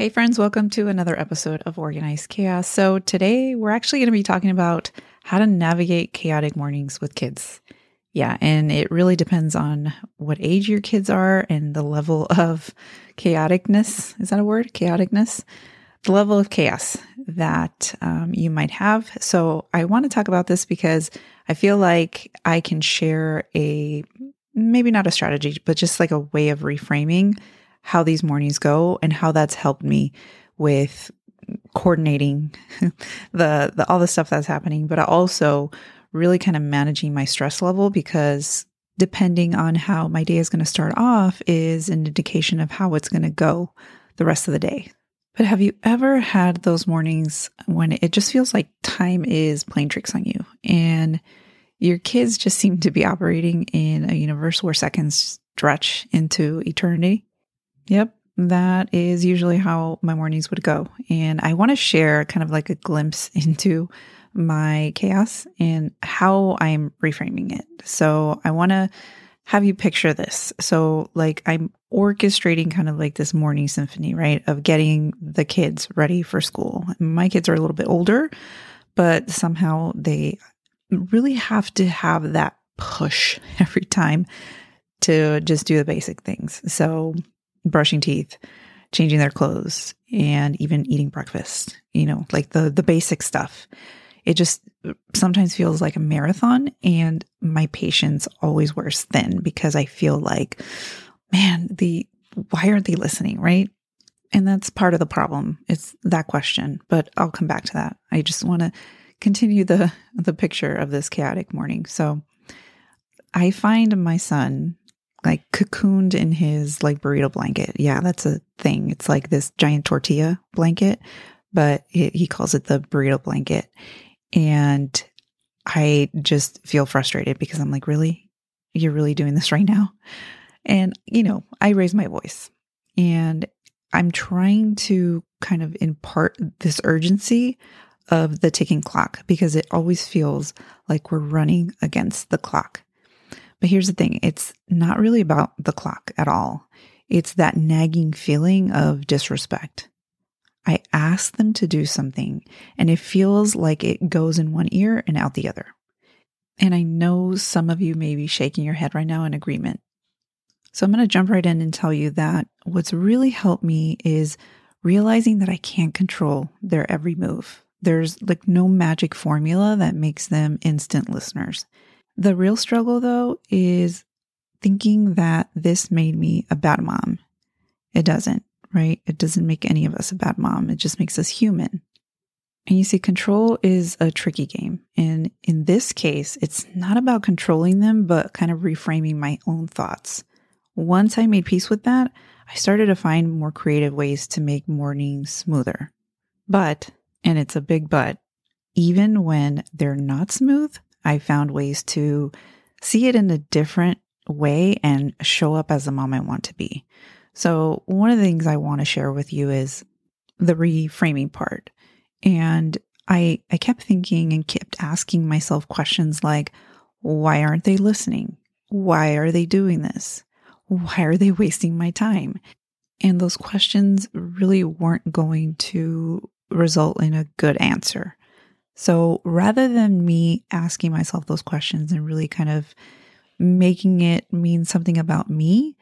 Hey, friends, welcome to another episode of Organized Chaos. So, today we're actually going to be talking about how to navigate chaotic mornings with kids. Yeah, and it really depends on what age your kids are and the level of chaoticness. Is that a word? Chaoticness? The level of chaos that um, you might have. So, I want to talk about this because I feel like I can share a maybe not a strategy, but just like a way of reframing how these mornings go and how that's helped me with coordinating the, the all the stuff that's happening, but also really kind of managing my stress level because depending on how my day is going to start off is an indication of how it's going to go the rest of the day. But have you ever had those mornings when it just feels like time is playing tricks on you and your kids just seem to be operating in a universe where seconds stretch into eternity? Yep, that is usually how my mornings would go. And I want to share kind of like a glimpse into my chaos and how I'm reframing it. So I want to have you picture this. So, like, I'm orchestrating kind of like this morning symphony, right? Of getting the kids ready for school. My kids are a little bit older, but somehow they really have to have that push every time to just do the basic things. So, brushing teeth, changing their clothes, and even eating breakfast, you know, like the the basic stuff. It just sometimes feels like a marathon and my patience always wears thin because I feel like man, the why aren't they listening, right? And that's part of the problem. It's that question, but I'll come back to that. I just want to continue the the picture of this chaotic morning. So I find my son like cocooned in his like burrito blanket. Yeah, that's a thing. It's like this giant tortilla blanket, but it, he calls it the burrito blanket. And I just feel frustrated because I'm like, really? You're really doing this right now? And, you know, I raise my voice and I'm trying to kind of impart this urgency of the ticking clock because it always feels like we're running against the clock. But here's the thing it's not really about the clock at all. It's that nagging feeling of disrespect. I ask them to do something and it feels like it goes in one ear and out the other. And I know some of you may be shaking your head right now in agreement. So I'm going to jump right in and tell you that what's really helped me is realizing that I can't control their every move. There's like no magic formula that makes them instant listeners. The real struggle, though, is thinking that this made me a bad mom. It doesn't, right? It doesn't make any of us a bad mom. It just makes us human. And you see, control is a tricky game. And in this case, it's not about controlling them, but kind of reframing my own thoughts. Once I made peace with that, I started to find more creative ways to make mornings smoother. But and it's a big but, even when they're not smooth, I found ways to see it in a different way and show up as the mom I want to be. So, one of the things I want to share with you is the reframing part. And I I kept thinking and kept asking myself questions like why aren't they listening? Why are they doing this? Why are they wasting my time? And those questions really weren't going to result in a good answer. So rather than me asking myself those questions and really kind of making it mean something about me,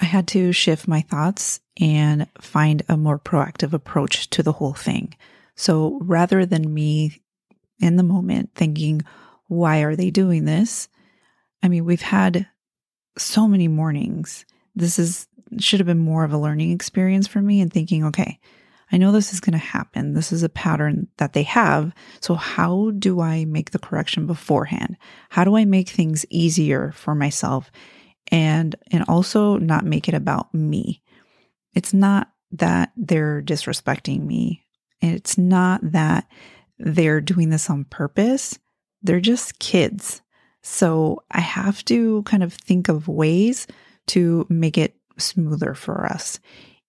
I had to shift my thoughts and find a more proactive approach to the whole thing. So rather than me in the moment thinking, why are they doing this? I mean, we've had so many mornings. This is should have been more of a learning experience for me and thinking, okay, I know this is going to happen. This is a pattern that they have. So, how do I make the correction beforehand? How do I make things easier for myself and and also not make it about me? It's not that they're disrespecting me. It's not that they're doing this on purpose. They're just kids. So I have to kind of think of ways to make it smoother for us.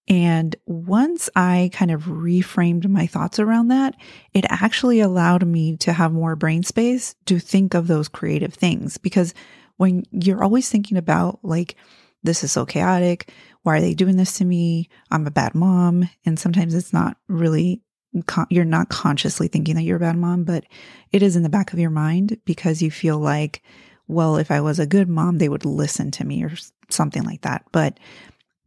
And once I kind of reframed my thoughts around that, it actually allowed me to have more brain space to think of those creative things. Because when you're always thinking about, like, this is so chaotic, why are they doing this to me? I'm a bad mom. And sometimes it's not really, you're not consciously thinking that you're a bad mom, but it is in the back of your mind because you feel like, well, if I was a good mom, they would listen to me or something like that. But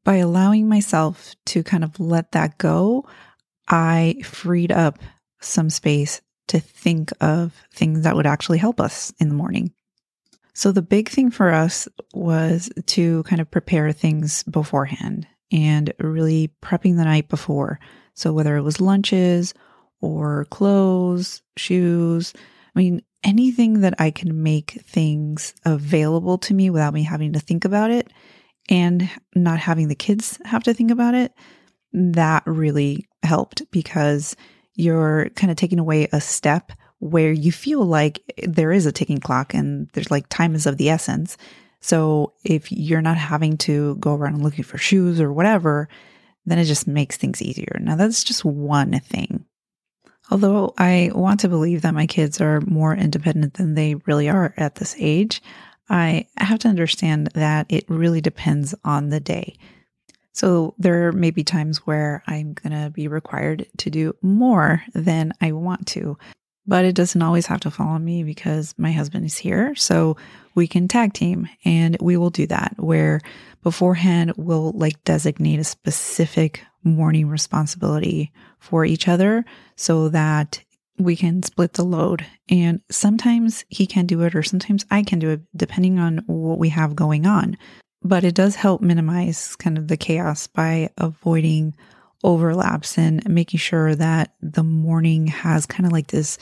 by allowing myself to kind of let that go, I freed up some space to think of things that would actually help us in the morning. So, the big thing for us was to kind of prepare things beforehand and really prepping the night before. So, whether it was lunches or clothes, shoes, I mean, anything that I can make things available to me without me having to think about it and not having the kids have to think about it, that really helped because you're kind of taking away a step where you feel like there is a ticking clock and there's like time is of the essence. So if you're not having to go around looking for shoes or whatever, then it just makes things easier. Now, that's just one thing. Although I want to believe that my kids are more independent than they really are at this age, I have to understand that it really depends on the day. So there may be times where I'm going to be required to do more than I want to, but it doesn't always have to fall on me because my husband is here. So we can tag team and we will do that where beforehand we'll like designate a specific morning responsibility for each other so that we can split the load. And sometimes he can do it, or sometimes I can do it, depending on what we have going on. But it does help minimize kind of the chaos by avoiding overlaps and making sure that the morning has kind of like this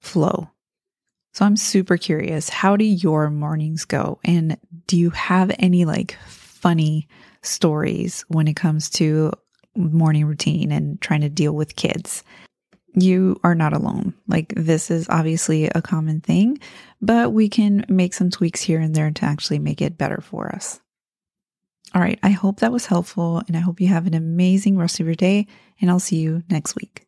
flow. So I'm super curious. How do your mornings go? And do you have any like funny stories when it comes to morning routine and trying to deal with kids? You are not alone. Like, this is obviously a common thing, but we can make some tweaks here and there to actually make it better for us. All right, I hope that was helpful, and I hope you have an amazing rest of your day, and I'll see you next week.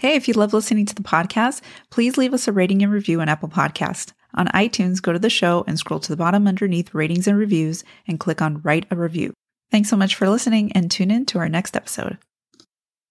Hey, if you love listening to the podcast, please leave us a rating and review on Apple Podcast. On iTunes, go to the show and scroll to the bottom underneath ratings and reviews and click on write a review. Thanks so much for listening and tune in to our next episode.